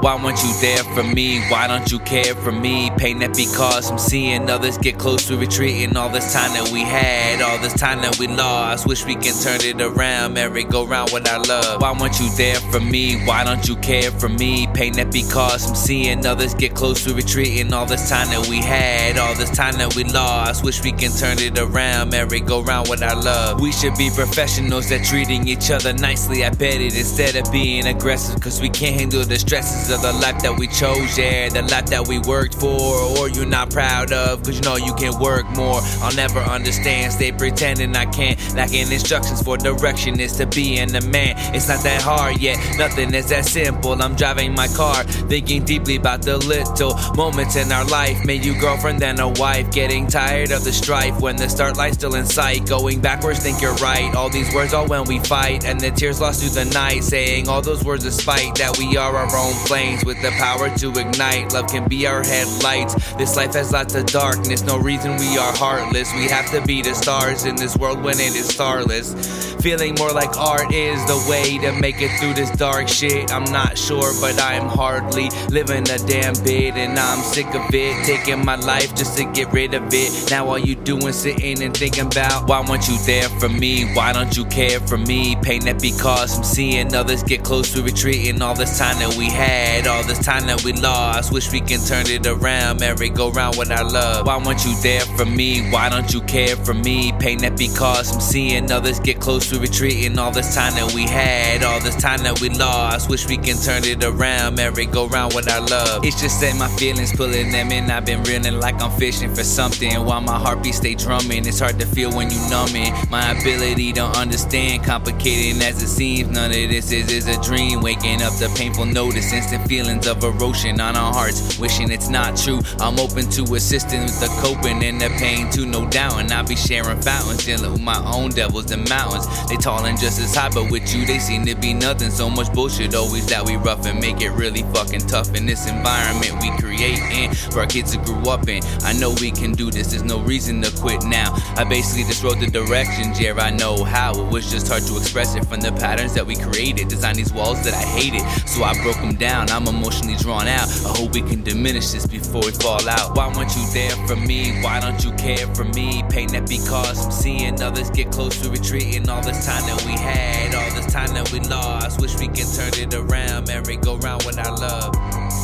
Why weren't you there for me? Why don't you care for me? Pain that because I'm seeing others get close to retreating. All this time that we had, all this time that we lost. Wish we can turn it around, merry go round with our love. Why weren't you there for me? Why don't you care for me? Pain that because I'm seeing others get close to retreating. All this time that we had, all this time that we lost. Wish we can turn it around, merry go round with our love. We should be professionals at treating each other nicely. I bet it instead of being aggressive, cause we can't handle the stresses of the life that we chose. Yeah, the life that we worked for, or you're not proud of, cause you know you can work more. I'll never understand, stay pretending I can't. Lacking instructions for direction is to being a man. It's not that hard yet, nothing is that simple. I'm driving my car, thinking deeply about the little moments in our life. Made you girlfriend, then a wife. Getting tired of the strife when the start light's still in sight. Going backwards, think you're right. All these words all when we fight, and the tears lost through the night. Saying all those words of spite that we are our own flames with the power to ignite. Love can be our headlights. This life has lots of darkness, no reason we are heartless. We have to be the stars in this world when it is starless. Feeling more like art is the way to make it through this dark shit. I'm not sure, but I'm hardly living a damn bit, and I'm sick of it. Taking my life just to get rid of it. Now all you doing sitting and thinking about why weren't you there for me? Why don't you care for me? Pain that because I'm seeing others get close to retreating. All this time that we had, all this time that we lost. Wish we can turn it around, merry go round with our love. Why weren't you there for me? Why don't you care for me? Pain that because I'm seeing others get close to retreating. All this time that we had, all this time that we lost. Wish we can turn it around, merry go round with our love. It's just that my feelings pulling them in. I've been reeling like I'm fishing for something. While my heartbeat stay drumming, it's hard to feel when you numbing. My ability to understand, complicated as it seems. None of this is, is a dream. Waking up to painful notice, instant feelings of erosion on our hearts. Wishing it's not true. I'm open to assisting with the coping and the pain too, no doubt. And I be sharing fountains, dealing with my own devils and mountains. They tall and just as high, but with you they seem to be nothing. So much bullshit always that we rough and make it really fucking tough in this environment we create and for our kids to grow up in. I know we can do this, there's no reason to quit now. I basically just wrote the directions, yeah, I know how. It was just hard to express it from the patterns that we created. Design these walls that I hated, so I broke them down. I'm emotionally drawn out. I hope we can diminish this before we fall out. Why weren't you there for me? Why don't you care for me? Pain that because I'm seeing others get close to retreating. All this time that we had, all this time that we lost. Wish we can turn it around, merry go round with our love.